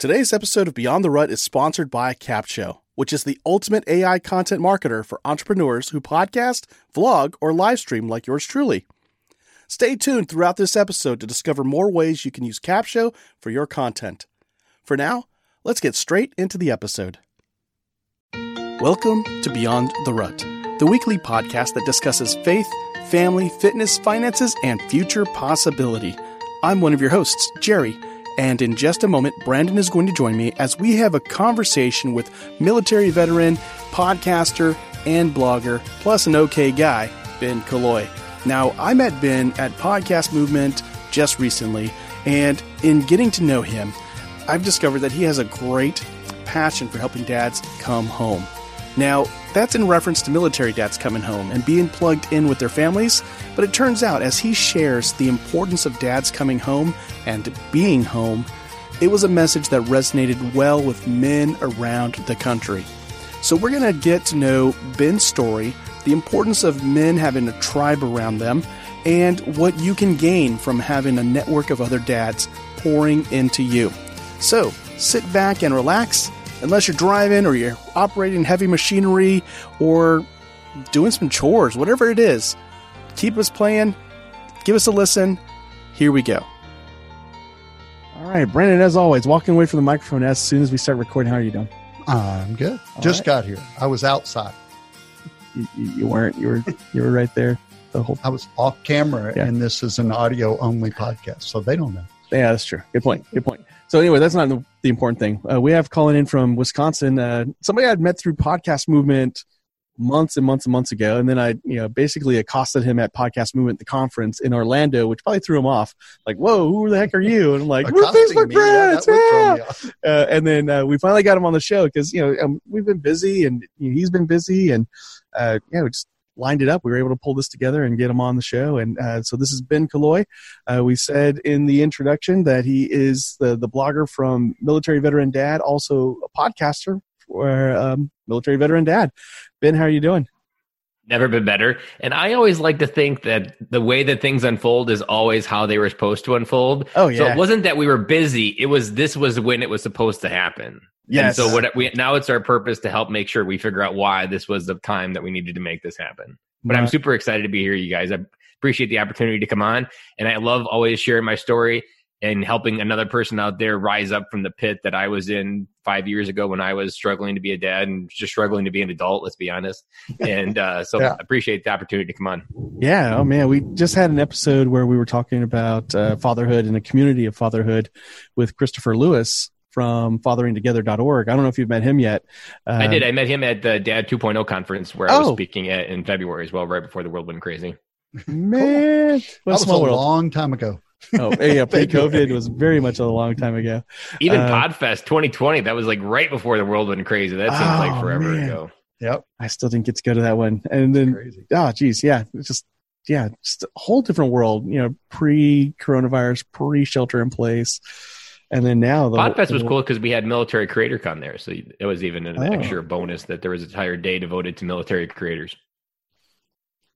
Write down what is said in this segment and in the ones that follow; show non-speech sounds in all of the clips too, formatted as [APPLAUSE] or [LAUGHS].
Today's episode of Beyond the Rut is sponsored by Capsho, which is the ultimate AI content marketer for entrepreneurs who podcast, vlog, or live stream like yours truly. Stay tuned throughout this episode to discover more ways you can use Capsho for your content. For now, let's get straight into the episode. Welcome to Beyond the Rut, the weekly podcast that discusses faith, family, fitness, finances, and future possibility. I'm one of your hosts, Jerry and in just a moment, Brandon is going to join me as we have a conversation with military veteran, podcaster, and blogger, plus an okay guy, Ben Killoy. Now, I met Ben at Podcast Movement just recently, and in getting to know him, I've discovered that he has a great passion for helping dads come home. Now, that's in reference to military dads coming home and being plugged in with their families, but it turns out as he shares the importance of dads coming home and being home, it was a message that resonated well with men around the country. So we're going to get to know Ben's story, the importance of men having a tribe around them, and what you can gain from having a network of other dads pouring into you. So sit back and relax unless you're driving or you're operating heavy machinery or doing some chores, whatever it is, keep us playing, give us a listen. Here we go. All right, Brandon, as always, walking away from the microphone as soon as we start recording. How are you doing? I'm good. All Just right. got here. I was outside. You, you, weren't. You were. You were right there the whole. I was off camera, yeah. and this is an audio only podcast, so they don't know. Yeah, that's true. Good point. Good point. So anyway, that's not the, the important thing. Uh, we have calling in from Wisconsin. Uh, somebody I'd met through podcast movement months and months and months ago, and then I, you know, basically accosted him at podcast movement, the conference in Orlando, which probably threw him off. Like, whoa, who the heck are you? And I'm like, we're Facebook friends. Yeah, yeah. Uh, and then uh, we finally got him on the show because you know um, we've been busy and you know, he's been busy, and uh, yeah, we just lined it up. We were able to pull this together and get him on the show. And uh, so this is Ben Killoy. Uh, we said in the introduction that he is the, the blogger from Military Veteran Dad, also a podcaster for um, Military Veteran Dad. Ben, how are you doing? Never been better. And I always like to think that the way that things unfold is always how they were supposed to unfold. Oh, yeah. So it wasn't that we were busy. It was this was when it was supposed to happen. Yes. And so what we now it's our purpose to help make sure we figure out why this was the time that we needed to make this happen. But right. I'm super excited to be here, you guys. I appreciate the opportunity to come on, and I love always sharing my story and helping another person out there rise up from the pit that I was in five years ago when I was struggling to be a dad and just struggling to be an adult. Let's be honest. And uh, so [LAUGHS] yeah. I appreciate the opportunity to come on. Yeah. Oh man, we just had an episode where we were talking about uh, fatherhood and a community of fatherhood with Christopher Lewis from fatheringtogether.org. I don't know if you've met him yet. Uh, I did. I met him at the Dad 2.0 conference where oh. I was oh. speaking at in February as well, right before the world went crazy. Man, that was a world. long time ago. oh, yeah, [LAUGHS] pre-COVID was very much a long time ago. Even uh, Podfest 2020, that was like right before the world went crazy. That seems oh, like forever man. ago. Yep. I still didn't get to go to that one. And then, oh, geez, yeah, it's just yeah, just a whole different world. You know, pre-coronavirus, pre-shelter in place and then now the Podfest was cool because we had military creator con there, so it was even an oh. extra bonus that there was an entire day devoted to military creators.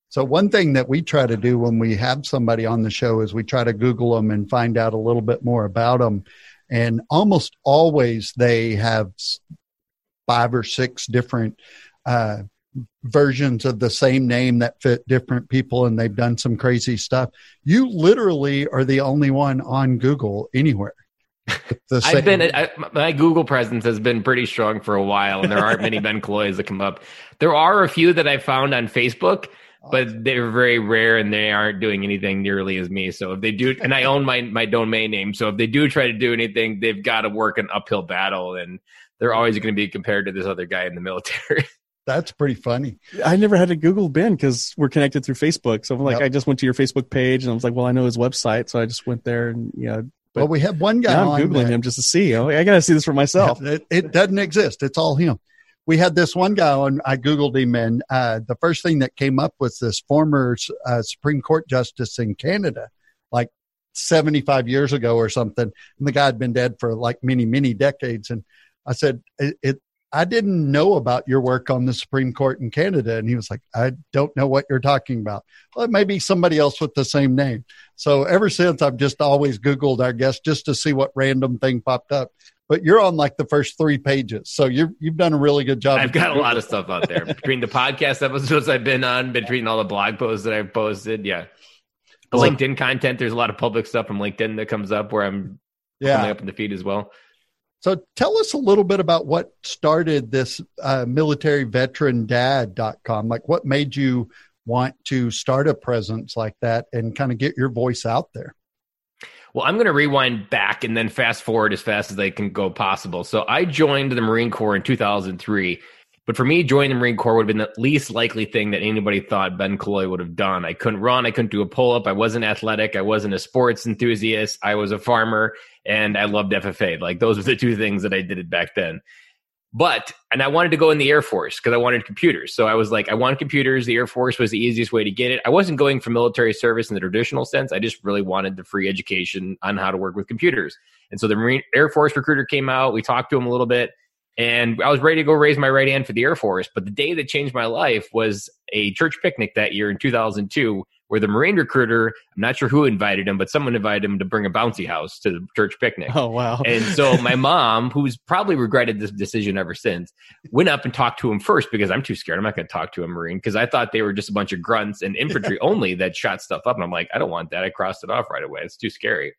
So one thing that we try to do when we have somebody on the show is we try to Google them and find out a little bit more about them, and almost always they have five or six different uh, versions of the same name that fit different people and they've done some crazy stuff. You literally are the only one on Google anywhere. [LAUGHS] I've been I, my Google presence has been pretty strong for a while, and there aren't many Ben Killoys that come up. There are a few that I found on Facebook, but they're very rare, and they aren't doing anything nearly as me. So if they do, and I own my my domain name, so if they do try to do anything, they've got to work an uphill battle, and they're always going to be compared to this other guy in the military. [LAUGHS] That's pretty funny. I never had to Google Ben because we're connected through Facebook. So I'm like, yep. I just went to your Facebook page and I was like, well, I know his website, so I just went there and you know but well, we have one guy. I'm googling that, him just to see. Oh, I got to see this for myself. It, it, doesn't exist. It's all him. We had this one guy on. I googled him, and uh, the first thing that came up was this former uh, Supreme Court justice in Canada, like 75 years ago or something. And the guy had been dead for like many, many decades. And I said, it, it I didn't know about your work on the Supreme Court in Canada. And he was like, I don't know what you're talking about. Well, it may be somebody else with the same name. So ever since, I've just always Googled our guest just to see what random thing popped up. but you're on like the first three pages. So you you've done a really good job. I've got a lot of stuff out there between the podcast episodes I've been on, between all the blog posts that I've posted. Yeah. The LinkedIn content, there's a lot of public stuff from LinkedIn that comes up where I'm yeah. coming up in the feed as well. So tell us a little bit about what started this uh, militaryveterandad.com. Like what made you want to start a presence like that and kind of get your voice out there? Well, I'm going to rewind back and then fast forward as fast as I can go possible. So I joined the Marine Corps in 2003. But for me, joining the Marine Corps would have been the least likely thing that anybody thought Ben Killoy would have done. I couldn't run. I couldn't do a pull up. I wasn't athletic. I wasn't a sports enthusiast. I was a farmer and I loved FFA. Like those were the two things that I did it back then. But, and I wanted to go in the Air Force because I wanted computers. So I was like, I want computers. The Air Force was the easiest way to get it. I wasn't going for military service in the traditional sense. I just really wanted the free education on how to work with computers. And so the Marine Air Force recruiter came out. We talked to him a little bit and I was ready to go raise my right hand for the Air Force. But the day that changed my life was a church picnic that year in 2002 where the Marine recruiter, I'm not sure who invited him, but someone invited him to bring a bouncy house to the church picnic. Oh, wow. And so [LAUGHS] my mom, who's probably regretted this decision ever since, went up and talked to him first because I'm too scared. I'm not going to talk to a Marine because I thought they were just a bunch of grunts and infantry [LAUGHS] only that shot stuff up. And I'm like, I don't want that. I crossed it off right away. It's too scary.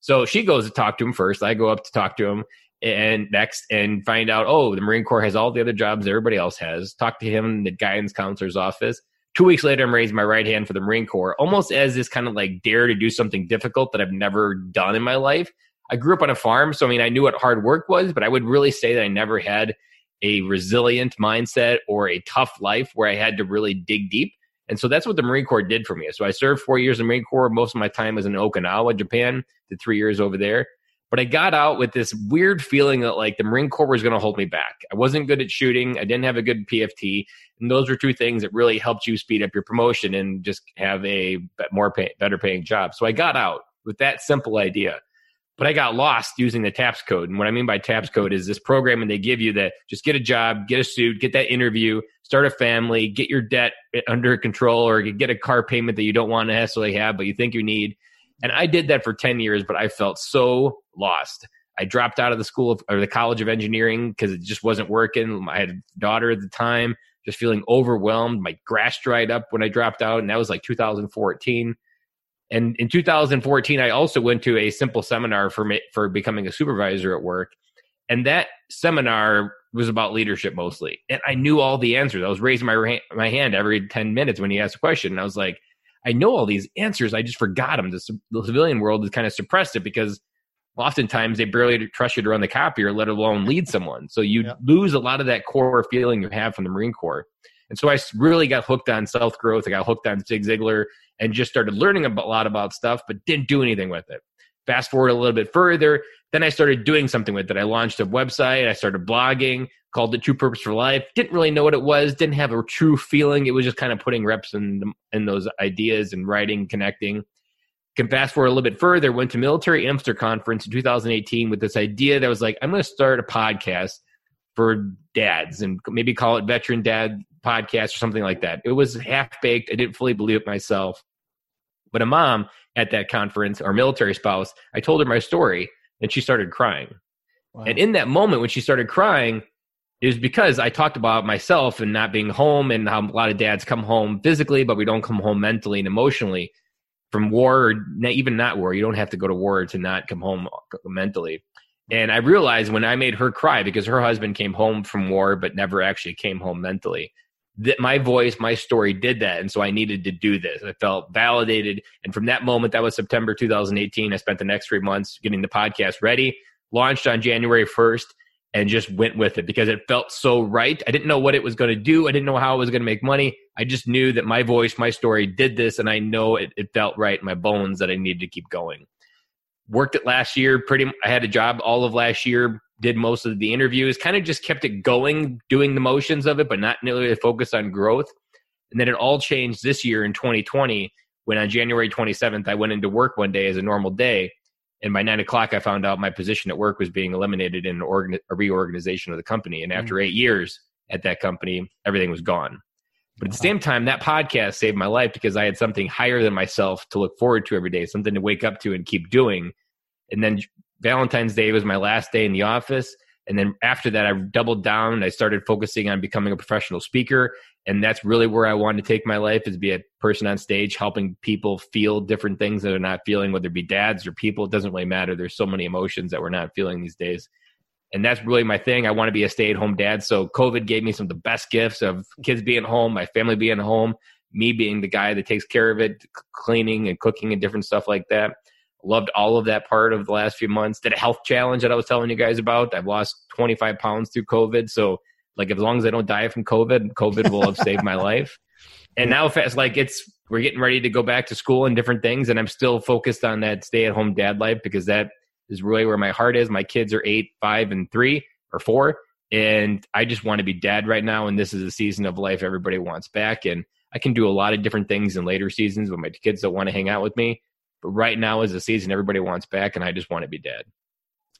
So she goes to talk to him first. I go up to talk to him and next and find out, oh, the Marine Corps has all the other jobs everybody else has. Talk to him in the guidance counselor's office Two weeks later, I'm raising my right hand for the Marine Corps, almost as this kind of like dare to do something difficult that I've never done in my life. I grew up on a farm, so I mean, I knew what hard work was, but I would really say that I never had a resilient mindset or a tough life where I had to really dig deep. And so that's what the Marine Corps did for me. So I served four years in the Marine Corps. Most of my time was in Okinawa, Japan, did three years over there. But I got out with this weird feeling that like the Marine Corps was going to hold me back. I wasn't good at shooting. I didn't have a good PFT. And those were two things that really helped you speed up your promotion and just have a more pay, better paying job. So I got out with that simple idea. But I got lost using the TAPS code. And what I mean by TAPS code is this program and they give you that just get a job, get a suit, get that interview, start a family, get your debt eh, under control, or get a car payment that you don't want to necessarily have, but you think you need. And I did that for 10 years, but I felt so lost. I dropped out of the school of, or the college of engineering because it just wasn't working. I had a daughter at the time just feeling overwhelmed. My grass dried up when I dropped out, and that was like 2014. And in 2014, I also went to a simple seminar for me, for becoming a supervisor at work, and that seminar was about leadership mostly. And I knew all the answers. I was raising my my hand every 10 minutes when he asked a question, and I was like, I know all these answers. I just forgot them. The, the civilian world has kind of suppressed it because oftentimes they barely trust you to run the copier, let alone lead someone. So you lose a lot of that core feeling you have from the Marine Corps. And so I really got hooked on self growth. I got hooked on Zig Ziglar and just started learning a lot about stuff, but didn't do anything with it. Fast forward a little bit further, then I started doing something with it. I launched a website, I started blogging, called it True Purpose for Life. Didn't really know what it was, didn't have a true feeling. It was just kind of putting reps in, in those ideas and writing, connecting can fast forward a little bit further, went to Military Amster Conference in 2018 with this idea that was like, I'm going to start a podcast for dads and maybe call it Veteran Dad Podcast or something like that. It was half baked. I didn't fully believe it myself. But a mom at that conference, our military spouse, I told her my story and she started crying. Wow. And in that moment when she started crying, was because I talked about myself and not being home and how a lot of dads come home physically, but we don't come home mentally and emotionally from war or even not war. You don't have to go to war to not come home mentally. And I realized when I made her cry because her husband came home from war but never actually came home mentally that my voice, my story did that. And so I needed to do this. I felt validated. And from that moment, that was September 2018. I spent the next three months getting the podcast ready, launched on January 1st and just went with it because it felt so right. I didn't know what it was going to do. I didn't know how I was going to make money. I just knew that my voice, my story did this, and I know it, it felt right in my bones that I needed to keep going. Worked it last year. Pretty, I had a job all of last year. Did most of the interviews. Kind of just kept it going, doing the motions of it, but not nearly focused on growth. And then it all changed this year in 2020 when on January 27th I went into work one day as a normal day and by nine o'clock, I found out my position at work was being eliminated in an organ- a reorganization of the company. And after mm. eight years at that company, everything was gone. But at the same time, that podcast saved my life because I had something higher than myself to look forward to every day, something to wake up to and keep doing. And then Valentine's Day was my last day in the office. And then after that, I doubled down and I started focusing on becoming a professional speaker. And that's really where I wanted to take my life is be a person on stage, helping people feel different things that they're not feeling, whether it be dads or people. It doesn't really matter. There's so many emotions that we're not feeling these days. And that's really my thing. I want to be a stay at home dad. So COVID gave me some of the best gifts of kids being home, my family being home, me being the guy that takes care of it, cleaning and cooking and different stuff like that. Loved all of that part of the last few months. Did a health challenge that I was telling you guys about. I've lost 25 pounds through COVID. So, like, as long as I don't die from COVID, COVID will have saved my [LAUGHS] life. And now, it's like it's we're getting ready to go back to school and different things, and I'm still focused on that stay at home dad life because that is really where my heart is. My kids are eight, five, and three or four. And I just want to be dad right now. And this is a season of life everybody wants back. And I can do a lot of different things in later seasons when my kids don't want to hang out with me. But right now is a season everybody wants back, and I just want to be dead.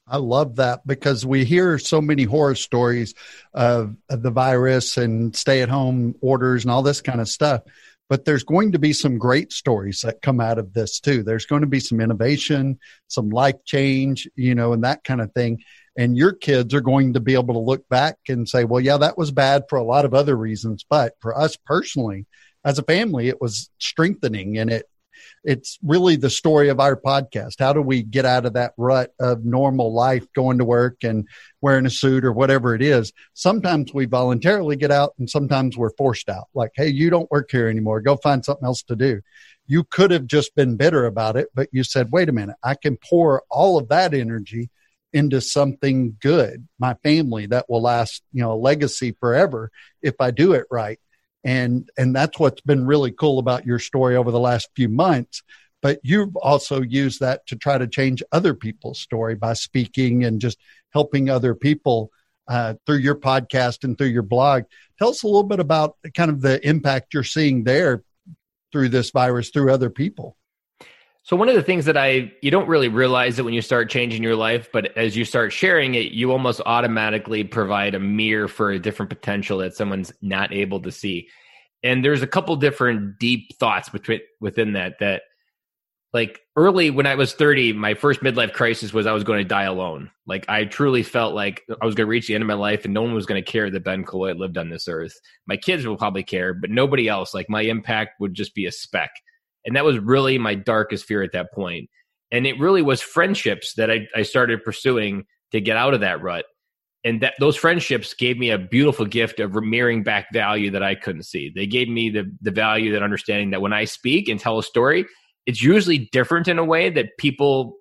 I love that because we hear so many horror stories of, of the virus and stay at home orders and all this kind of stuff. But there's going to be some great stories that come out of this too. There's going to be some innovation, some life change, you know, and that kind of thing. And your kids are going to be able to look back and say, well, yeah, that was bad for a lot of other reasons. But for us personally, as a family, it was strengthening and it it's really the story of our podcast. How do we get out of that rut of normal life, going to work and wearing a suit or whatever it is? Sometimes we voluntarily get out and sometimes we're forced out. Like, hey, you don't work here anymore. Go find something else to do. You could have just been bitter about it, but you said, wait a minute, I can pour all of that energy into something good, my family that will last, you know, a legacy forever if I do it right and and that's what's been really cool about your story over the last few months. But you've also used that to try to change other people's story by speaking and just helping other people uh, through your podcast and through your blog. Tell us a little bit about kind of the impact you're seeing there through this virus through other people so one of the things that I you don't really realize it when you start changing your life, but as you start sharing it, you almost automatically provide a mirror for a different potential that someone's not able to see. And there's a couple different deep thoughts between within that that like early when I was 30, my first midlife crisis was I was going to die alone. Like I truly felt like I was going to reach the end of my life and no one was going to care that Ben Killoy lived on this earth. My kids will probably care, but nobody else. Like my impact would just be a speck. And that was really my darkest fear at that point. And it really was friendships that I, I started pursuing to get out of that rut. And that those friendships gave me a beautiful gift of mirroring back value that I couldn't see. They gave me the the value that understanding that when I speak and tell a story, it's usually different in a way that people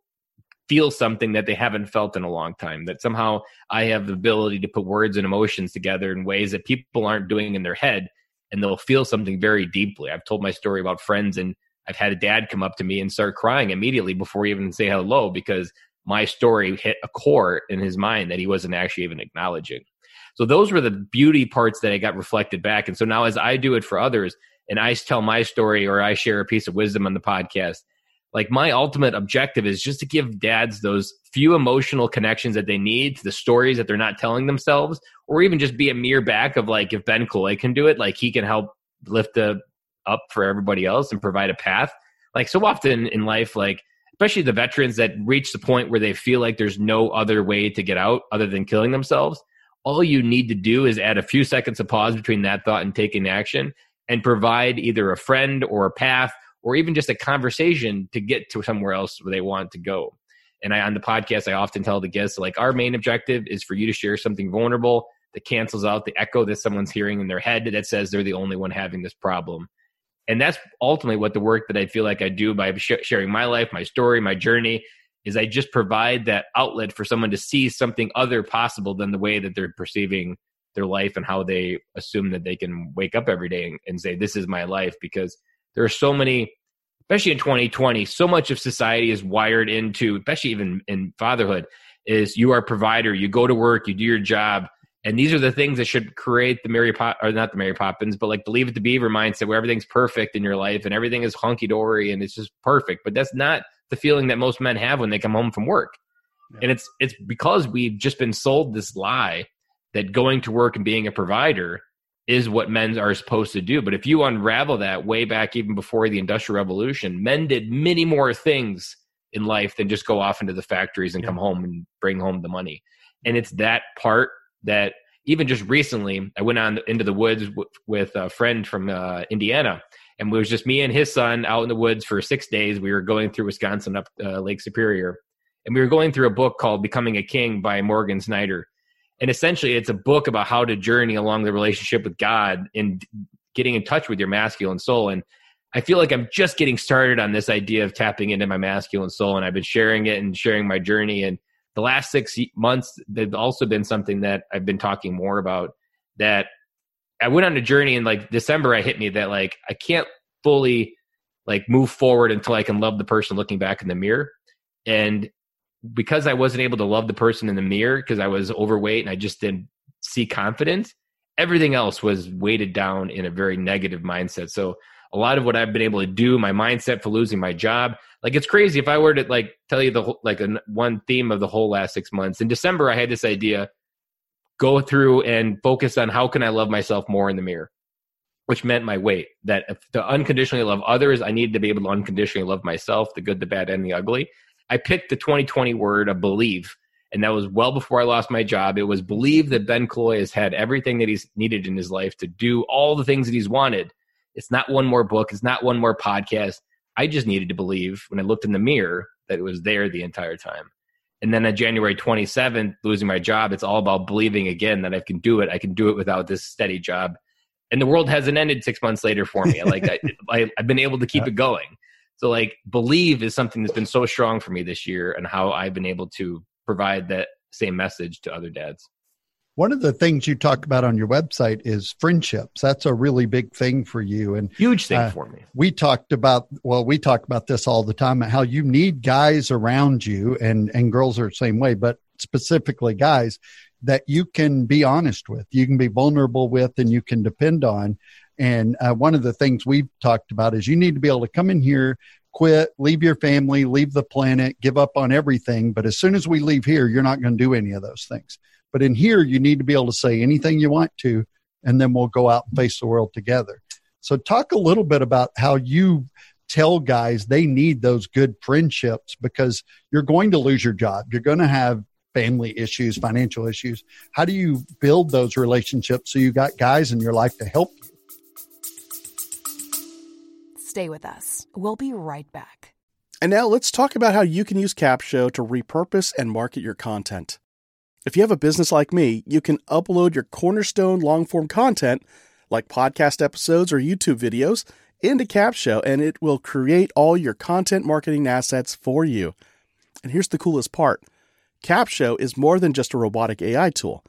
feel something that they haven't felt in a long time. That somehow I have the ability to put words and emotions together in ways that people aren't doing in their head, and they'll feel something very deeply. I've told my story about friends and I've had a dad come up to me and start crying immediately before even say hello because my story hit a core in his mind that he wasn't actually even acknowledging. So those were the beauty parts that I got reflected back. And so now as I do it for others and I tell my story or I share a piece of wisdom on the podcast, like my ultimate objective is just to give dads those few emotional connections that they need to the stories that they're not telling themselves, or even just be a mirror back of like if Ben Killoy can do it, like he can help lift the up for everybody else and provide a path. Like so often in life, like especially the veterans that reach the point where they feel like there's no other way to get out other than killing themselves. All you need to do is add a few seconds of pause between that thought and taking action and provide either a friend or a path or even just a conversation to get to somewhere else where they want to go. And I, on the podcast, I often tell the guests, like, our main objective is for you to share something vulnerable that cancels out the echo that someone's hearing in their head that says they're the only one having this problem and that's ultimately what the work that i feel like i do by sh- sharing my life my story my journey is i just provide that outlet for someone to see something other possible than the way that they're perceiving their life and how they assume that they can wake up every day and, and say this is my life because there are so many especially in 2020 so much of society is wired into especially even in fatherhood is you are a provider. You go to work you do your job and these are the things that should create the Mary Pop or not the Mary Poppins, but like Leave It to Beaver mindset where everything's perfect in your life and everything is hunky dory and it's just perfect. But that's not the feeling that most men have when they come home from work. Yeah. And it's it's because we've just been sold this lie that going to work and being a provider is what men are supposed to do. But if you unravel that way back even before the Industrial Revolution, men did many more things in life than just go off into the factories and yeah. come home and bring home the money. And it's that part that even just recently, I went on into the woods w- with a friend from uh, Indiana, and it was just me and his son out in the woods for six days. We were going through Wisconsin up uh, Lake Superior, and we were going through a book called "Becoming a King" by Morgan Snyder. And essentially, it's a book about how to journey along the relationship with God and getting in touch with your masculine soul. And I feel like I'm just getting started on this idea of tapping into my masculine soul, and I've been sharing it and sharing my journey. And the last six months, they've also been something that I've been talking more about. That I went on a journey, and like December, I hit me that like I can't fully like move forward until I can love the person looking back in the mirror. And because I wasn't able to love the person in the mirror because I was overweight and I just didn't see confidence, everything else was weighted down in a very negative mindset. So a lot of what I've been able to do, my mindset for losing my job, like it's crazy. If I were to like tell you the whole, like a, one theme of the whole last six months in December, I had this idea: go through and focus on how can I love myself more in the mirror, which meant my weight. That if to unconditionally love others, I needed to be able to unconditionally love myself, the good, the bad, and the ugly. I picked the 2020 word of believe. And that was well before I lost my job. It was believe that Ben Killoy has had everything that he's needed in his life to do all the things that he's wanted it's not one more book. It's not one more podcast. I just needed to believe when I looked in the mirror that it was there the entire time. And then on January 27th, losing my job, it's all about believing again that I can do it. I can do it without this steady job. And the world hasn't ended six months later for me. like I, [LAUGHS] I, have been able to keep it going. So like believe is something that's been so strong for me this year and how I've been able to provide that same message to other dads. One of the things you talk about on your website is friendships. That's a really big thing for you and huge thing uh, for me. We talked about well, we talk about this all the time how you need guys around you and and girls are the same way, but specifically guys that you can be honest with, you can be vulnerable with, and you can depend on. And uh, one of the things we've talked about is you need to be able to come in here, quit, leave your family, leave the planet, give up on everything. But as soon as we leave here, you're not going to do any of those things. But in here, you need to be able to say anything you want to, and then we'll go out and face the world together. So, talk a little bit about how you tell guys they need those good friendships because you're going to lose your job. You're going to have family issues, financial issues. How do you build those relationships so you got guys in your life to help you? Stay with us. We'll be right back. And now let's talk about how you can use Capsho to repurpose and market your content. If you have a business like me, you can upload your cornerstone long form content, like podcast episodes or YouTube videos, into Capsho, and it will create all your content marketing assets for you. And here's the coolest part Capsho is more than just a robotic AI tool,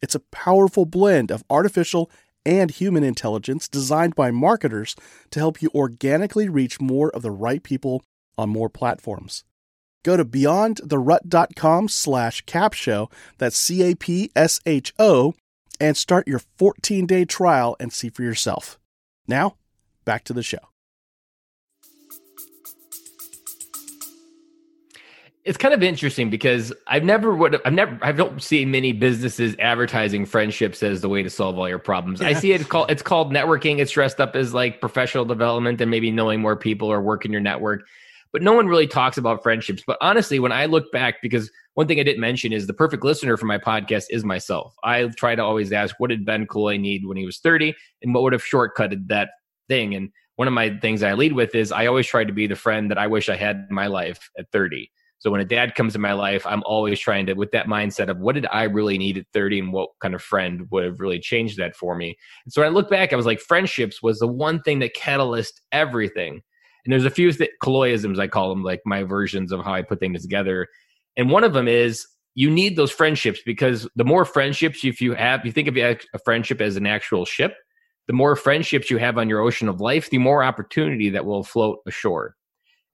it's a powerful blend of artificial and human intelligence designed by marketers to help you organically reach more of the right people on more platforms. Go to beyondtherut.com slash capsho, that's C-A-P-S-H-O, and start your 14-day trial and see for yourself. Now, back to the show. It's kind of interesting because I've never would I've never I don't see many businesses advertising friendships as the way to solve all your problems. Yeah. I see it called it's called networking. It's dressed up as like professional development and maybe knowing more people or working your network but no one really talks about friendships. But honestly, when I look back, because one thing I didn't mention is the perfect listener for my podcast is myself. I try to always ask, what did Ben Killoy need when he was 30 and what would have shortcutted that thing? And one of my things I lead with is I always try to be the friend that I wish I had in my life at 30. So when a dad comes in my life, I'm always trying to, with that mindset of what did I really need at 30 and what kind of friend would have really changed that for me. And so when I look back, I was like, friendships was the one thing that catalyzed everything. And there's a few th- Killoyisms, I call them, like my versions of how I put things together. And one of them is you need those friendships because the more friendships if you have, you think of a friendship as an actual ship, the more friendships you have on your ocean of life, the more opportunity that will float ashore.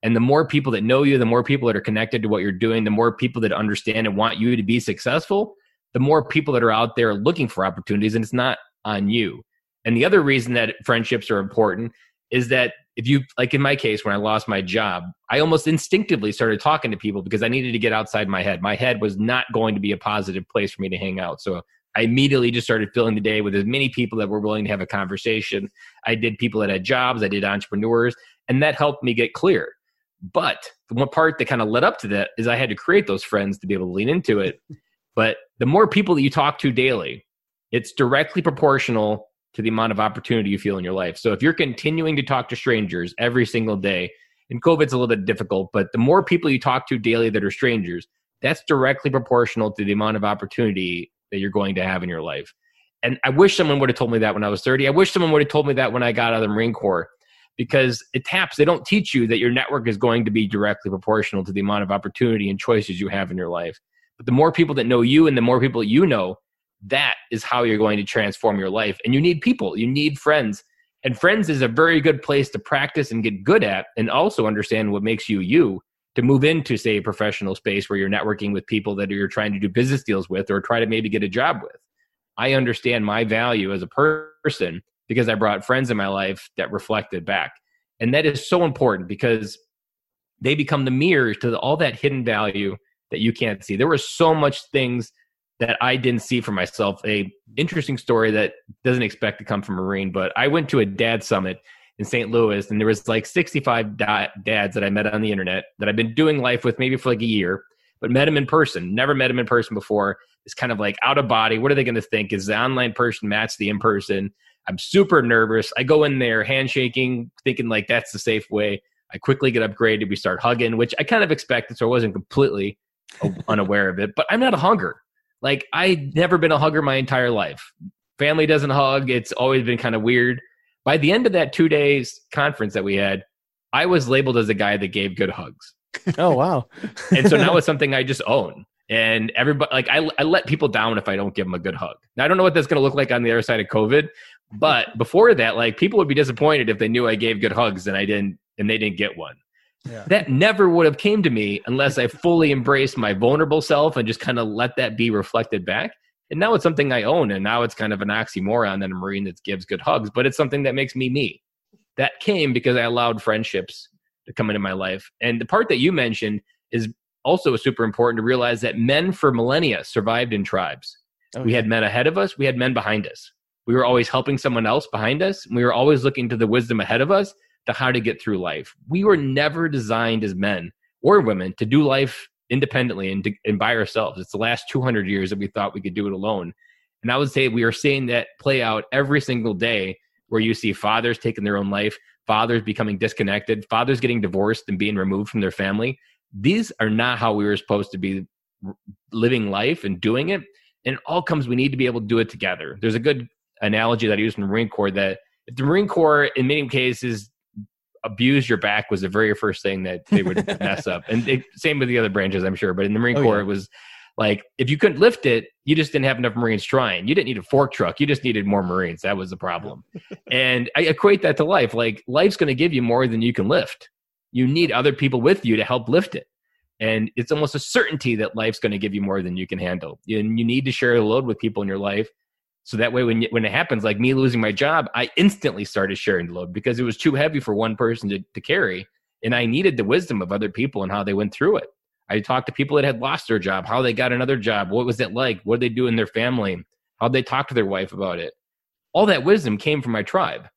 And the more people that know you, the more people that are connected to what you're doing, the more people that understand and want you to be successful, the more people that are out there looking for opportunities, and it's not on you. And the other reason that friendships are important is that if you like in my case when i lost my job i almost instinctively started talking to people because i needed to get outside my head. My head was not going to be a positive place for me to hang out. So i immediately just started filling the day with as many people that were willing to have a conversation. I did people that had jobs i did entrepreneurs and that helped me get clear. But the one part that kind of led up to that is I had to create those friends to be able to lean into it. [LAUGHS] but the more people that you talk to daily, it's directly proportional to the amount of opportunity you feel in your life. So if you're continuing to talk to strangers every single day, and COVID's a little bit difficult, but the more people you talk to daily that are strangers, that's directly proportional to the amount of opportunity that you're going to have in your life. And I wish someone would have told me that when I was 30. I wish someone would have told me that when I got out of the Marine Corps because it taps, they don't teach you that your network is going to be directly proportional to the amount of opportunity and choices you have in your life. But the more people that know you and the more people you know, that is how you're going to transform your life. And you need people, you need friends. And friends is a very good place to practice and get good at and also understand what makes you you to move into, say, a professional space where you're networking with people that you're trying to do business deals with or try to maybe get a job with. I understand my value as a person because I brought friends in my life that reflected back. And that is so important because they become the mirrors to all that hidden value that you can't see. There were so much things that I didn't see for myself. A interesting story that doesn't expect to come from Marine, but I went to a dad summit in St. Louis, and there was like 65 dads that I met on the internet that I've been doing life with maybe for like a year, but met him in person. Never met him in person before. It's kind of like out of body. What are they going to think? Is the online person match the in person? I'm super nervous. I go in there handshaking, thinking like that's the safe way. I quickly get upgraded. We start hugging, which I kind of expected, so I wasn't completely unaware of it. But I'm not a hugger. Like I never been a hugger my entire life. Family doesn't hug. It's always been kind of weird. By the end of that two days conference that we had, I was labeled as a guy that gave good hugs. [LAUGHS] Oh wow! and so now [LAUGHS] it's something I just own. And everybody, like, I, I let people down if I don't give them a good hug. Now, I don't know what that's going to look like on the other side of COVID, but before that, like, people would be disappointed if they knew I gave good hugs and I didn't, and they didn't get one. Yeah. That never would have came to me unless I fully embraced my vulnerable self and just kind of let that be reflected back. And now it's something I own, and now it's kind of an oxymoron that a Marine that gives good hugs, but it's something that makes me me. That came because I allowed friendships to come into my life. And the part that you mentioned is also super important to realize that men for millennia survived in tribes. Okay. We had men ahead of us, we had men behind us. We were always helping someone else behind us. we were always looking to the wisdom ahead of us to how to get through life. We were never designed as men or women to do life independently and, to, and by ourselves. It's the last 200 years that we thought we could do it alone. And I would say we are seeing that play out every single day where you see fathers taking their own life, fathers becoming disconnected, fathers getting divorced and being removed from their family. These are not how we were supposed to be living life and doing it. And it all comes, we need to be able to do it together. There's a good analogy that I used in the Marine Corps that if the Marine Corps, in many cases, abuse your back was the very first thing that they would [LAUGHS] mess up. And it, same with the other branches, I'm sure. But in the Marine oh, Corps, yeah. it was like if you couldn't lift it, you just didn't have enough Marines trying. You didn't need a fork truck. You just needed more Marines. That was the problem. [LAUGHS] and I equate that to life. Like life's going to give you more than you can lift. You need other people with you to help lift it. And it's almost a certainty that life's going to give you more than you can handle. And you need to share the load with people in your life so that way, when when it happens, like me losing my job, I instantly started sharing the load because it was too heavy for one person to, to carry, and I needed the wisdom of other people and how they went through it. I talked to people that had lost their job, how they got another job, what was it like, what did they do in their family, how they talked to their wife about it. All that wisdom came from my tribe.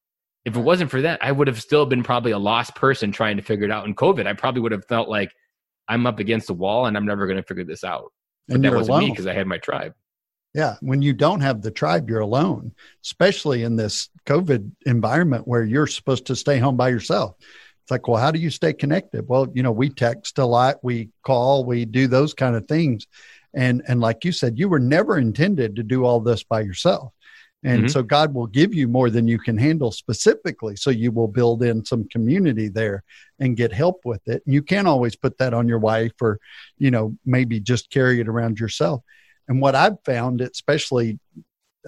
If it wasn't for that, I would have still been probably a lost person trying to figure it out. In COVID, I probably would have felt like I'm up against the wall and I'm never going to figure this out. But and that wasn't alone. me because I had my tribe. Yeah. When you don't have the tribe, you're alone, especially in this COVID environment where you're supposed to stay home by yourself. It's like, well, how do you stay connected? Well, you know, we text a lot, we call, we do those kind of things. And and like you said, you were never intended to do all this by yourself. And mm-hmm. so God will give you more than you can handle specifically. So you will build in some community there and get help with it. And you can't always put that on your wife or, you know, maybe just carry it around yourself. And what I've found, especially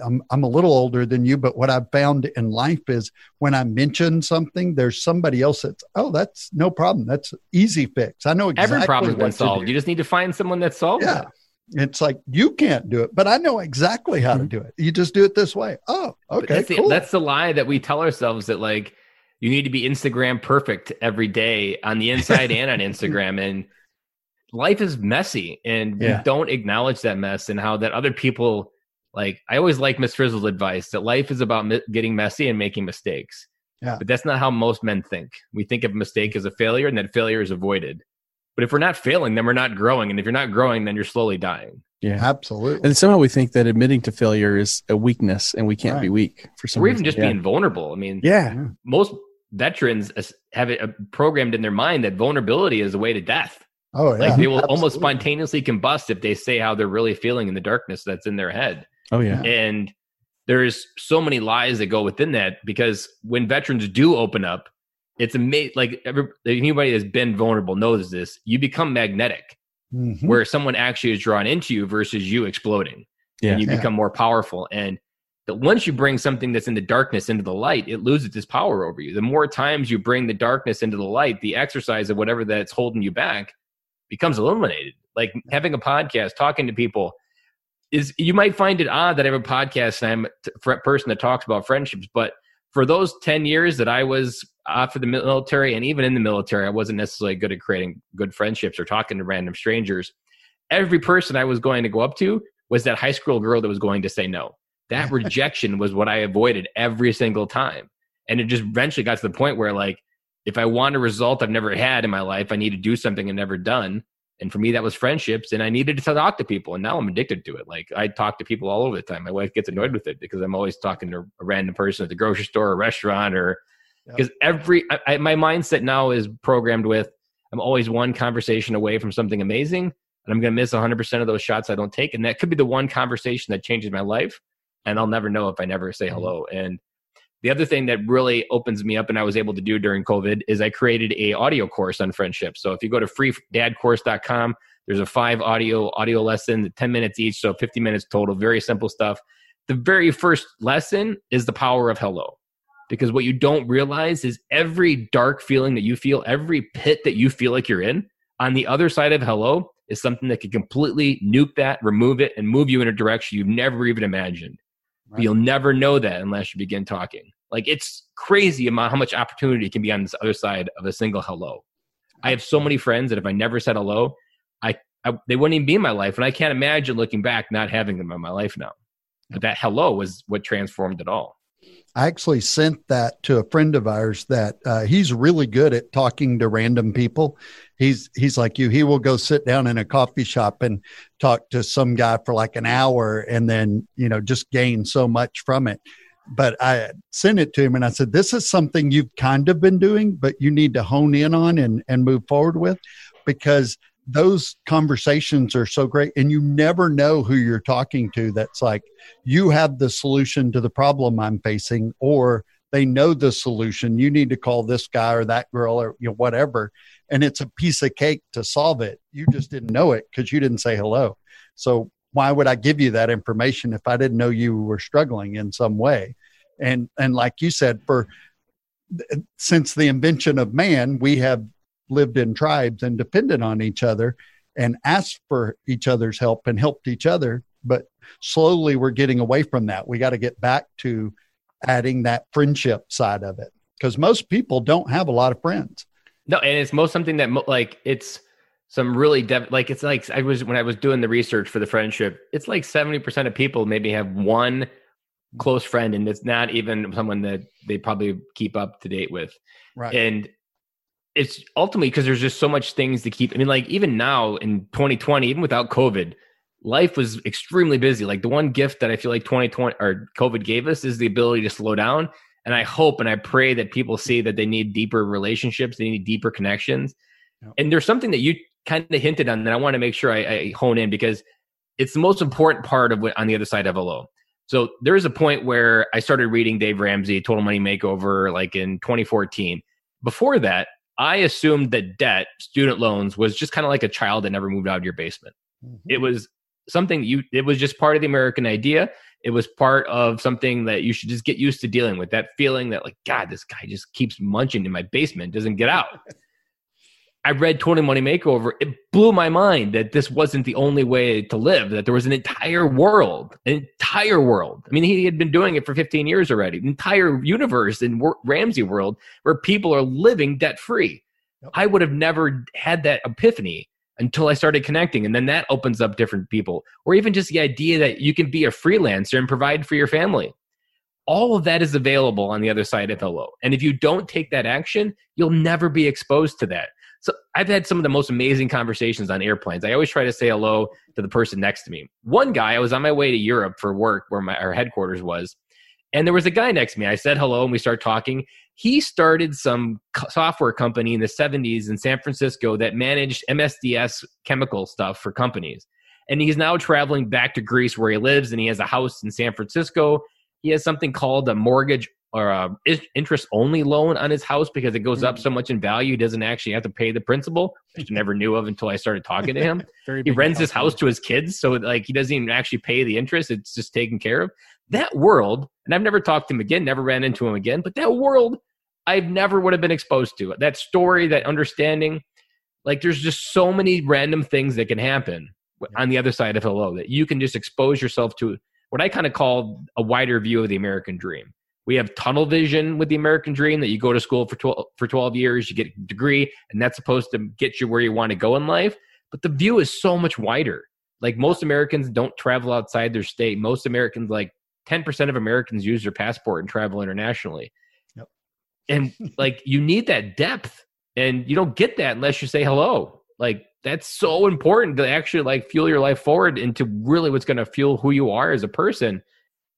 I'm, I'm a little older than you, but what I've found in life is when I mention something, there's somebody else that's, oh, that's no problem. That's easy fix. I know exactly every problem's been solved. You just need to find someone that solves yeah. it. It's like you can't do it, but I know exactly how to mm-hmm. do it. You just do it this way. Oh, okay. That's, cool. the, that's the lie that we tell ourselves that like you need to be Instagram perfect every day on the inside and on [LAUGHS] Instagram. And life is messy and yeah. we don't acknowledge that mess and how that other people like i always like Ms. Frizzle's advice that life is about mi- getting messy and making mistakes Yeah. But that's not how most men think. We think of a mistake as a failure and that failure is avoided. But if we're not failing, then we're not growing. And if you're not growing, then you're slowly dying. Yeah. Absolutely. And somehow we think that admitting to failure is a weakness and we can't be weak for some or reason. even just yeah. being vulnerable. I mean, Yeah. most veterans have it uh, programmed in their mind that vulnerability is a way to death. Oh, yeah. Like they will almost spontaneously combust if they say how they're really feeling in the darkness that's in their head. Oh yeah. And there's so many lies that go within that because when veterans do open up, it's amazing. Like every, anybody that's been vulnerable knows this. You become magnetic, Mhm. where someone actually is drawn into you versus you exploding. Yeah. and you Yeah. become more powerful. And that once you bring something that's in the darkness into the light, it loses its power over you. The more times you bring the darkness into the light, the exercise of whatever that's holding you back becomes illuminated. Like having a podcast, talking to people is you might find it odd that I have a podcast and I'm a person that talks about friendships, but for those 10 years that I was off of the military and even in the military, I wasn't necessarily good at creating good friendships or talking to random strangers. Every person I was going to go up to was that high school girl that was going to say no. That [LAUGHS] rejection was what I avoided every single time. And it just eventually got to the point where, like, if I want a result I've never had in my life, I need to do something I've never done. And for me, that was friendships. And I needed to talk to people. And now I'm addicted to it. Like, I talk to people all over the time. My wife gets annoyed with it because I'm always talking to a random person at the grocery store or restaurant or Yep. because every, I, I, my mindset now is programmed with I'm always one conversation away from something amazing and I'm going to miss 100% of those shots I don't take. And that could be the one conversation that changes my life. And I'll never know if I never say mm-hmm. hello. And the other thing that really opens me up and I was able to do during COVID is I created a audio course on friendship. So if you go to freedadcourse.com, there's a five audio audio lesson, 10 minutes each, so 50 minutes total, very simple stuff. The very first lesson is the power of hello. Because what you don't realize is every dark feeling that you feel, every pit that you feel like you're in, on the other side of hello is something that can completely nuke that, remove it, and move you in a direction you've never even imagined. Right. you'll never know that unless you begin talking. Like it's crazy amount how much opportunity can be on this other side of a single hello. I have so many friends that if I never said hello, I, I they wouldn't even be in my life, and I can't imagine looking back not having them in my life now. But that hello was what transformed it all. I actually sent that to a friend of ours that uh, he's really good at talking to random people. He's he's like you. He will go sit down in a coffee shop and talk to some guy for like an hour, and then you know just gain so much from it. But I sent it to him, and I said, "This is something you've kind of been doing, but you need to hone in on and and move forward with, because." Those conversations are so great, and you never know who you're talking to. That's like, you have the solution to the problem I'm facing, or they know the solution. You need to call this guy or that girl or you know, whatever. And it's a piece of cake to solve it. You just didn't know it because you didn't say hello. So why would I give you that information if I didn't know you were struggling in some way? And and like you said, for since the invention of man, we have lived in tribes and depended on each other and asked for each other's help and helped each other. But slowly we're getting away from that. We got to get back to adding that friendship side of it because most people don't have a lot of friends. No, and it's most something that like it's some really dev- like it's like I was when I was doing the research for the friendship. It's like seventy percent of people maybe have one close friend, and it's not even someone that they probably keep up to date with. Right. And it's ultimately because there's just so much things to keep. I mean, like even now in 2020, even without COVID, life was extremely busy. Like the one gift that I feel like 2020 or COVID gave us is the ability to slow down. And I hope and I pray that people see that they need deeper relationships, they need deeper connections. Yep. And there's something that you kind of hinted on that I want to make sure I, I hone in because it's the most important part of what on the other side of hello. So there is a point where I started reading Dave Ramsey, Total Money Makeover, like in 2014. Before that, I assumed that debt, student loans, was just kind of like a child that never moved out of your basement. Mm-hmm. It was something you, it was just part of the American idea. It was part of something that you should just get used to dealing with. That feeling that, like, God, this guy just keeps munching in my basement, doesn't get out. [LAUGHS] I read Total Money Makeover. It blew my mind that this wasn't the only way to live, that there was an entire world, an entire world. I mean, he had been doing it for 15 years already, an entire universe in Ramsey world where people are living debt free. Yep. I would have never had that epiphany until I started connecting. And then that opens up different people, or even just the idea that you can be a freelancer and provide for your family. all of that is available on the other side of hello. And if you don't take that action, you'll never be exposed to that. So I've had some of the most amazing conversations on airplanes. I always try to say hello to the person next to me. One guy, I was on my way to Europe for work where my our headquarters was, and there was a guy next to me. I said hello and we started talking. He started some software company in the 70s in San Francisco that managed MSDS chemical stuff for companies. And he's now traveling back to Greece where he lives and he has a house in San Francisco. He has something called a mortgage or a interest only loan on his house because it goes up mm. so much in value. He doesn't actually have to pay the principal, which I never knew of until I started talking to him. [LAUGHS] he rents his house to his kids, so like he doesn't even actually pay the interest; it's just taken care of. That world, and I've never talked to him again, never ran into him again. But that world, I've never would have been exposed to. That story, that understanding, like there's just so many random things that can happen on the other side of hello that you can just expose yourself to what I kind of call a wider view of the American dream. We have tunnel vision with the American dream that you go to school for 12, for 12 years, you get a degree, and that's supposed to get you where you want to go in life. But the view is so much wider. Like most Americans don't travel outside their state. Most Americans, like 10% of Americans use their passport and travel internationally. Yep. And [LAUGHS] like you need that depth, and you don't get that unless you say hello. Like that's so important to actually like fuel your life forward into really what's going to fuel who you are as a person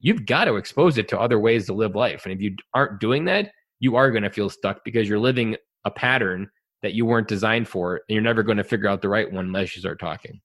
you've got to expose it to other ways to live life and if you aren't doing that you are going to feel stuck because you're living a pattern that you weren't designed for and you're never going to figure out the right one unless you start talking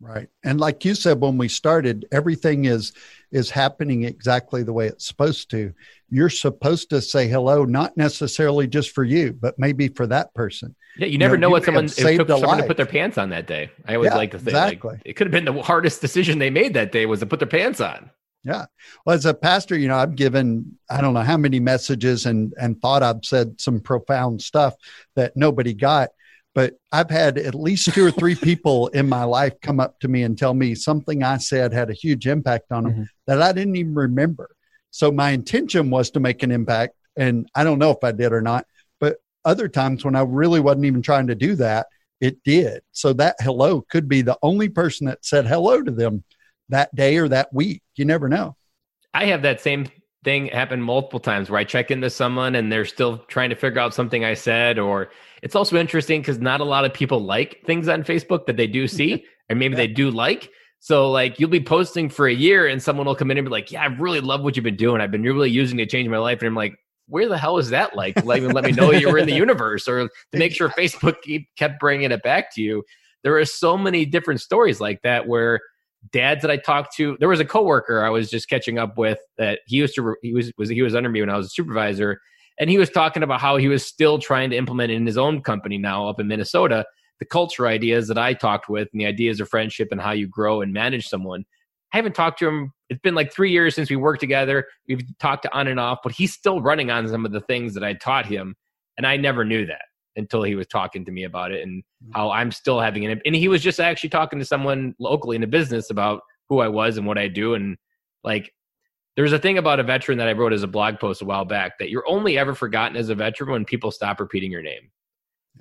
Right. And like you said when we started, everything is is happening exactly the way it's supposed to. You're supposed to say hello not necessarily just for you, but maybe for that person. Yeah, you never you know, know what someone it took someone to put their pants on that day. I always yeah, like to think exactly. like, it could have been the [LAUGHS] hardest decision they made that day was to put their pants on. Yeah. Well, as a pastor, you know, I've given I don't know how many messages and and thought I've said some profound stuff that nobody got but I've had at least two or three [LAUGHS] people in my life come up to me and tell me something I said had a huge impact on them mm-hmm. that I didn't even remember. So my intention was to make an impact. And I don't know if I did or not, but other times when I really wasn't even trying to do that, it did. So that hello could be the only person that said hello to them that day or that week. You never know. I have that same thing happen multiple times where I check into someone and they're still trying to figure out something I said. Or it's also interesting because not a lot of people like things on Facebook that they do [LAUGHS] see, and maybe they do like. So like you'll be posting for a year and someone will come in and be like, "Yeah, I really love what you've been doing. I've been really using it to change my life." And I'm like, "Where the hell is that like? Let me let me know you were in the [LAUGHS] universe, or to make sure Facebook keep, kept bringing it back to you." There are so many different stories like that where dads that I talked to. There was a coworker I was just catching up with that he used to he was was he was under me when I was a supervisor, and he was talking about how he was still trying to implement in his own company now up in Minnesota the culture ideas that I talked with and the ideas of friendship and how you grow and manage someone. I haven't talked to him. It's been like three years since we worked together. We've talked on and off, but he's still running on some of the things that I taught him, and I never knew that until he was talking to me about it and mm-hmm. how I'm still having an and he was just actually talking to someone locally in a business about who I was and what I do and like there's a thing about a veteran that I wrote as a blog post a while back that you're only ever forgotten as a veteran when people stop repeating your name.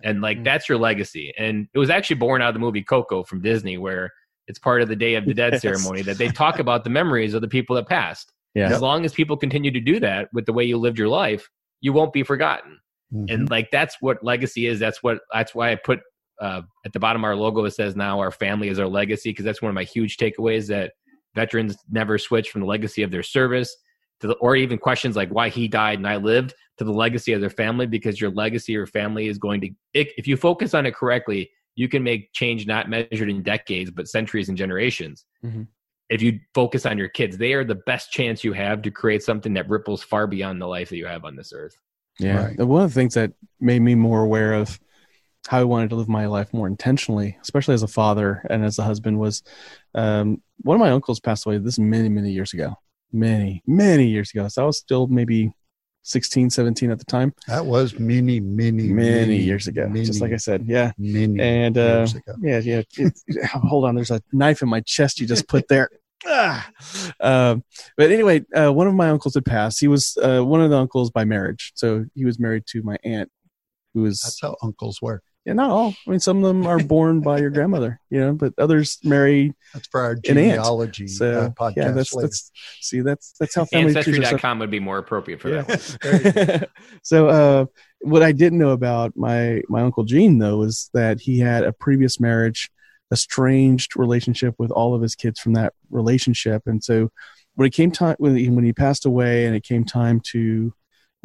And like mm-hmm. that's your legacy. And it was actually born out of the movie Coco from Disney where it's part of the Day of the Dead [LAUGHS] yes. ceremony that they talk about the memories of the people that passed. Yeah. As long as people continue to do that with the way you lived your life, you won't be forgotten. Mm-hmm. And like that's what legacy is. That's what that's why I put uh, at the bottom of our logo it says now our family is our legacy because that's one of my huge takeaways that veterans never switch from the legacy of their service to the, or even questions like why he died and I lived to the legacy of their family because your legacy or family is going to if you focus on it correctly you can make change not measured in decades but centuries and generations mm-hmm. if you focus on your kids they are the best chance you have to create something that ripples far beyond the life that you have on this earth yeah. Right. One of the things that made me more aware of how I wanted to live my life more intentionally, especially as a father and as a husband, was um, one of my uncles passed away this many, many years ago. Many, many years ago. So I was still maybe 16, 17 at the time. That was many, many, many, many years ago. Many, just like I said. Yeah. Many and, uh, yeah, yeah. It, [LAUGHS] hold on. There's a knife in my chest you just put there. Ah. Uh, but anyway, uh, one of my uncles had passed. He was uh, one of the uncles by marriage, so he was married to my aunt, who was that's how uncles work. Yeah, not all. I mean, some of them are born by your grandmother, you know, but others marry. That's for our genealogy so, uh, podcast. Yeah, that's, later. that's see, that's that's how [LAUGHS] family ancestry.com would be more appropriate for yeah. that. [LAUGHS] [LAUGHS] so, uh, what I didn't know about my my uncle Gene though was that he had a previous marriage, a estranged relationship with all of his kids from that relationship, and so when it came time when he, when he passed away and it came time to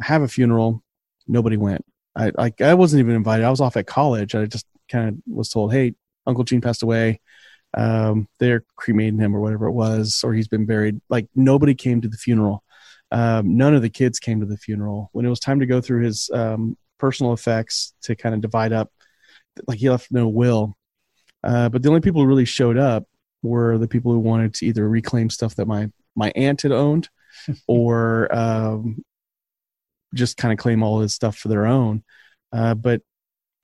have a funeral, nobody went. I like I wasn't even invited. I was off at college. I just kind of was told, "Hey, Uncle Gene passed away. Um, they're cremating him or whatever it was, or he's been buried." Like nobody came to the funeral. Um, none of the kids came to the funeral. When it was time to go through his um, personal effects to kind of divide up, like he left no will. Uh, but the only people who really showed up were the people who wanted to either reclaim stuff that my my aunt had owned, [LAUGHS] or um, just kind of claim all his stuff for their own. Uh, but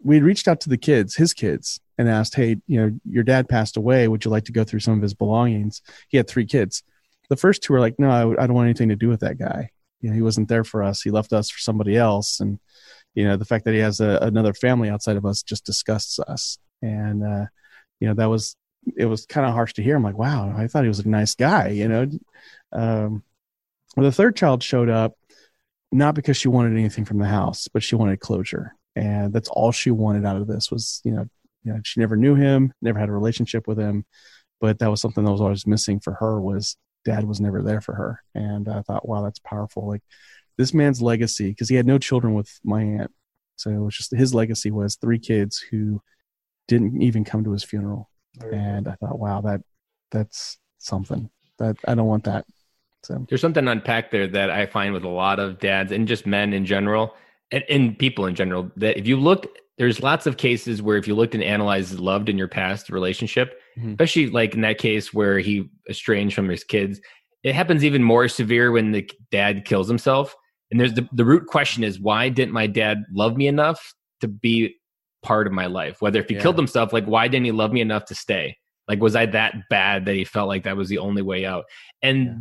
we had reached out to the kids, his kids, and asked, "Hey, you know, your dad passed away. Would you like to go through some of his belongings?" He had three kids. The first two were like, "No, I, I don't want anything to do with that guy. You know, he wasn't there for us. He left us for somebody else." And you know, the fact that he has a, another family outside of us just disgusts us. And uh, you know, that was it was kind of harsh to hear. I'm like, "Wow, I thought he was a nice guy." You know. Um, the third child showed up, not because she wanted anything from the house, but she wanted closure. And that's all she wanted out of this was, you know, you know, she never knew him, never had a relationship with him, but that was something that was always missing for her was dad was never there for her. And I thought, wow, that's powerful. Like this man's legacy, because he had no children with my aunt. So it was just his legacy was three kids who didn't even come to his funeral. And I thought, wow, that that's something that I don't want that. So there's something unpacked there that I find with a lot of dads and just men in general and, and people in general that if you look, there's lots of cases where if you looked and analyzed loved in your past relationship, mm-hmm. especially like in that case where he estranged from his kids, it happens even more severe when the dad kills himself. And there's the, the root question is why didn't my dad love me enough to be part of my life? Whether if he yeah. killed himself, like why didn't he love me enough to stay? Like was I that bad that he felt like that was the only way out? And yeah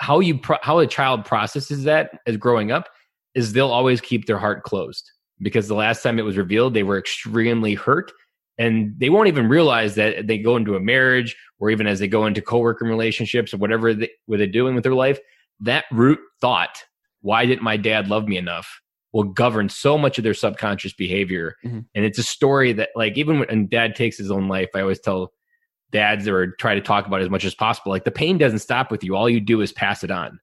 how you pro- how a child processes that as growing up is they'll always keep their heart closed because the last time it was revealed they were extremely hurt and they won't even realize that they go into a marriage or even as they go into co-working relationships or whatever they, what they're doing with their life that root thought why didn't my dad love me enough will govern so much of their subconscious behavior mm-hmm. and it's a story that like even when dad takes his own life i always tell dads or try to talk about as much as possible. Like the pain doesn't stop with you. All you do is pass it on.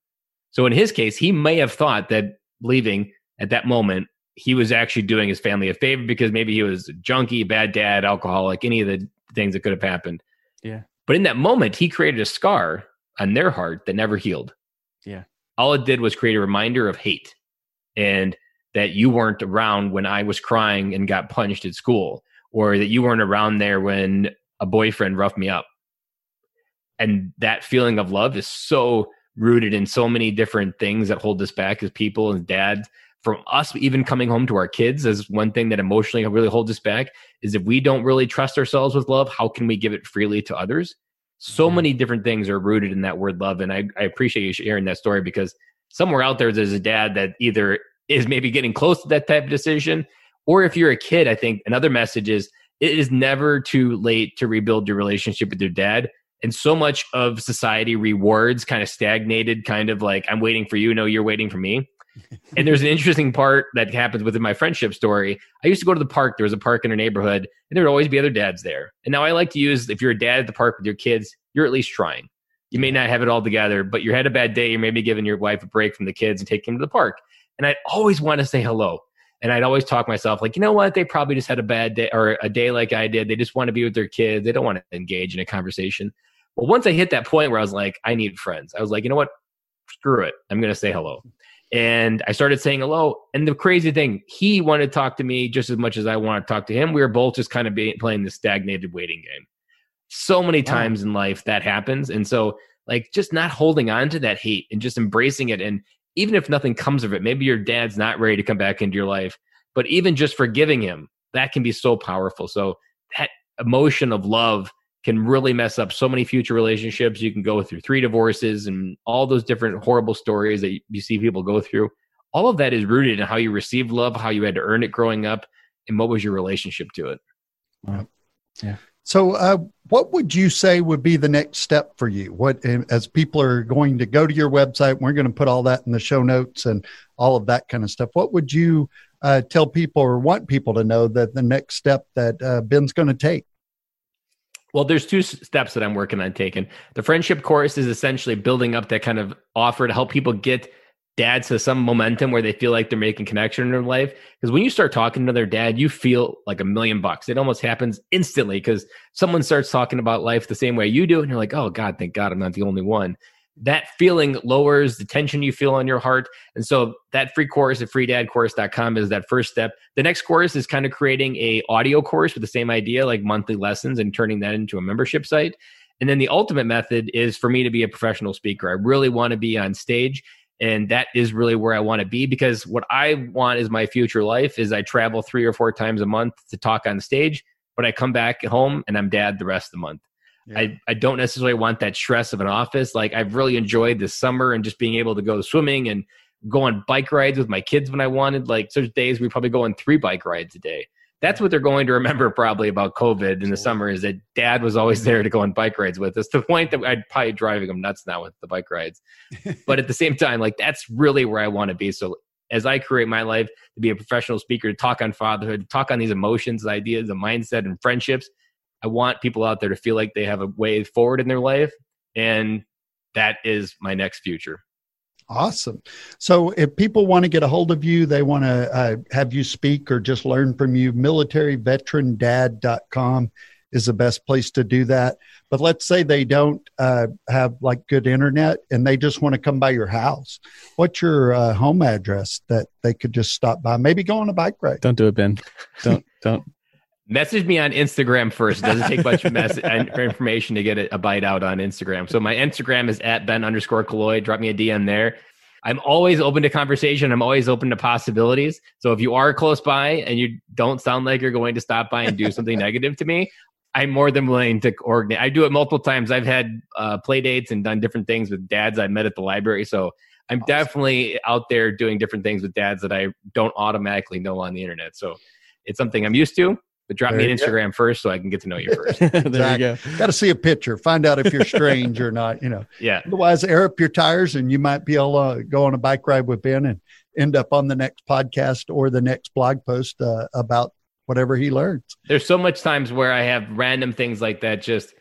So in his case, he may have thought that leaving at that moment, he was actually doing his family a favor because maybe he was a junkie, bad dad, alcoholic, any of the things that could have happened. Yeah. But in that moment, he created a scar on their heart that never healed. Yeah. All it did was create a reminder of hate and that you weren't around when I was crying and got punched at school, or that you weren't around there when a boyfriend roughed me up. And that feeling of love is so rooted in so many different things that hold us back as people and dads. From us even coming home to our kids as one thing that emotionally really holds us back is if we don't really trust ourselves with love, how can we give it freely to others? So yeah. many different things are rooted in that word love. And I, I appreciate you sharing that story because somewhere out there there's a dad that either is maybe getting close to that type of decision, or if you're a kid, I think another message is it is never too late to rebuild your relationship with your dad. And so much of society rewards kind of stagnated, kind of like, I'm waiting for you. No, you're waiting for me. [LAUGHS] and there's an interesting part that happens within my friendship story. I used to go to the park. There was a park in our neighborhood, and there would always be other dads there. And now I like to use if you're a dad at the park with your kids, you're at least trying. You may not have it all together, but you had a bad day. You're maybe giving your wife a break from the kids and taking them to the park. And I'd always want to say hello. And I'd always talk myself like, you know what? They probably just had a bad day or a day like I did. They just want to be with their kids. They don't want to engage in a conversation. Well, once I hit that point where I was like, I need friends, I was like, you know what? Screw it. I'm going to say hello. And I started saying hello. And the crazy thing, he wanted to talk to me just as much as I want to talk to him. We were both just kind of being, playing the stagnated waiting game. So many times in life that happens. And so, like, just not holding on to that hate and just embracing it and even if nothing comes of it, maybe your dad's not ready to come back into your life, but even just forgiving him, that can be so powerful. So that emotion of love can really mess up so many future relationships. You can go through three divorces and all those different horrible stories that you see people go through. All of that is rooted in how you received love, how you had to earn it growing up. and what was your relationship to it? Wow. Yeah. So, uh, what would you say would be the next step for you? What, as people are going to go to your website, we're going to put all that in the show notes and all of that kind of stuff. What would you uh, tell people or want people to know that the next step that uh, Ben's going to take? Well, there's two steps that I'm working on taking. The friendship course is essentially building up that kind of offer to help people get dads to some momentum where they feel like they're making connection in their life. Because when you start talking to their dad, you feel like a million bucks. It almost happens instantly because someone starts talking about life the same way you do, and you're like, oh God, thank God I'm not the only one that feeling lowers the tension you feel on your heart. And so that free course at freedadcourse.com is that first step. The next course is kind of creating a audio course with the same idea, like monthly lessons and turning that into a membership site. And then the ultimate method is for me to be a professional speaker. I really want to be on stage and that is really where I want to be because what I want is my future life is I travel 3 or 4 times a month to talk on stage, but I come back home and I'm dad the rest of the month. Yeah. I, I don't necessarily want that stress of an office. Like I've really enjoyed this summer and just being able to go swimming and go on bike rides with my kids when I wanted. Like there's days we probably go on three bike rides a day. That's what they're going to remember probably about COVID in the summer is that dad was always [LAUGHS] there to go on bike rides with us to the point that I'd probably driving them nuts now with the bike rides. [LAUGHS] but at the same time, like that's really where I want to be. So as I create my life to be a professional speaker, to talk on fatherhood, talk on these emotions, ideas, the mindset and friendships, I want people out there to feel like they have a way forward in their life. And that is my next future. Awesome. So if people want to get a hold of you, they want to uh, have you speak or just learn from you, militaryveterandad.com is the best place to do that. But let's say they don't uh, have like good internet and they just want to come by your house. What's your uh, home address that they could just stop by? Maybe go on a bike ride. Don't do it, Ben. Don't, don't. Message me on Instagram first. It doesn't take much [LAUGHS] mess- information to get a, a bite out on Instagram. So my Instagram is at Ben underscore Killoy. Drop me a DM there. I'm always open to conversation. I'm always open to possibilities. So if you are close by and you don't sound like you're going to stop by and do [LAUGHS] something negative to me, I'm more than willing to coordinate. I do it multiple times. I've had uh, play dates and done different things with dads I met at the library. So I'm awesome. definitely out there doing different things with dads that I don't automatically know on the internet. So it's something I'm used to but drop there me an Instagram go. first so I can get to know you first. [LAUGHS] there exactly. you go. Got to see a picture, find out if you're strange or not. You know. Yeah. Otherwise, air up your tires, and you might be able to go on a bike ride with Ben and end up on the next podcast or the next blog post uh, about whatever he learns. There's so much times where I have random things like that just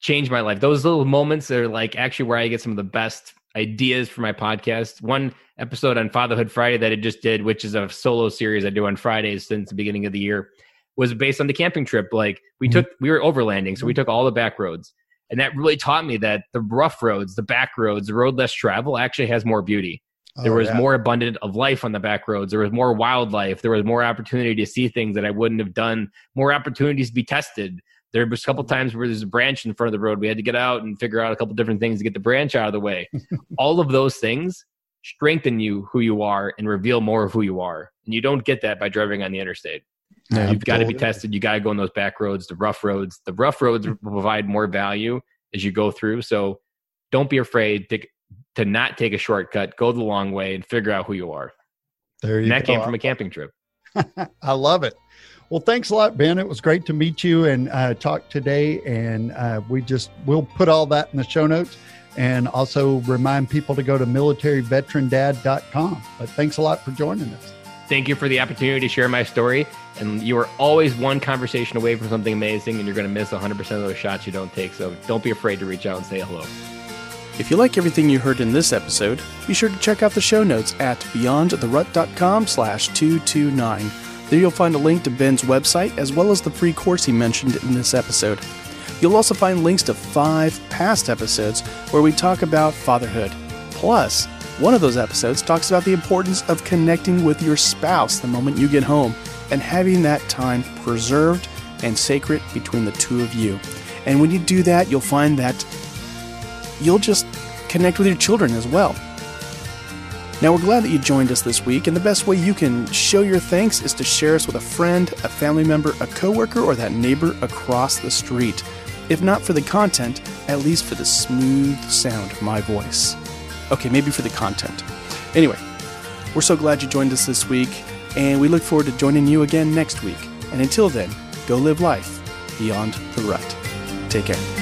change my life. Those little moments are like actually where I get some of the best ideas for my podcast. One episode on Fatherhood Friday that I just did, which is a solo series I do on Fridays since the beginning of the year was based on the camping trip. Like we mm-hmm. took, we were overlanding, so we took all the back roads, and that really taught me that the rough roads, the back roads, the road less travel, actually has more beauty. There oh, was yeah. more abundant of life on the back roads. There was more wildlife. There was more opportunity to see things that I wouldn't have done. More opportunities to be tested. There was a couple times where there's a branch in front of the road. We had to get out and figure out a couple different things to get the branch out of the way. [LAUGHS] all of those things strengthen you who you are and reveal more of who you are. And you don't get that by driving on the interstate. Yeah, You've got to be tested. You got to go on those back roads, the rough roads. The rough roads will provide more value as you go through. So don't be afraid to, to not take a shortcut. Go the long way and figure out who you are. There you and that go. came from a camping trip. [LAUGHS] I love it. Well, thanks a lot, Ben. It was great to meet you and uh, talk today. And uh, we just we'll put all that in the show notes and also remind people to go to militaryveterandad.com. But thanks a lot for joining us. Thank you for the opportunity to share my story. And you are always one conversation away from something amazing, and you're going to miss 100% of those shots you don't take. So don't be afraid to reach out and say hello. If you like everything you heard in this episode, be sure to check out the show notes at beyondtherut.com slash 229. There you'll find a link to Ben's website as well as the free course he mentioned in this episode. You'll also find links to five past episodes where we talk about fatherhood. Plus, one of those episodes talks about the importance of connecting with your spouse the moment you get home and having that time preserved and sacred between the two of you. And when you do that, you'll find that you'll just connect with your children as well. Now, we're glad that you joined us this week, and the best way you can show your thanks is to share us with a friend, a family member, a coworker, or that neighbor across the street. If not for the content, at least for the smooth sound of my voice. Okay, maybe for the content. Anyway, we're so glad you joined us this week. And we look forward to joining you again next week. And until then, go live life beyond the rut. Take care.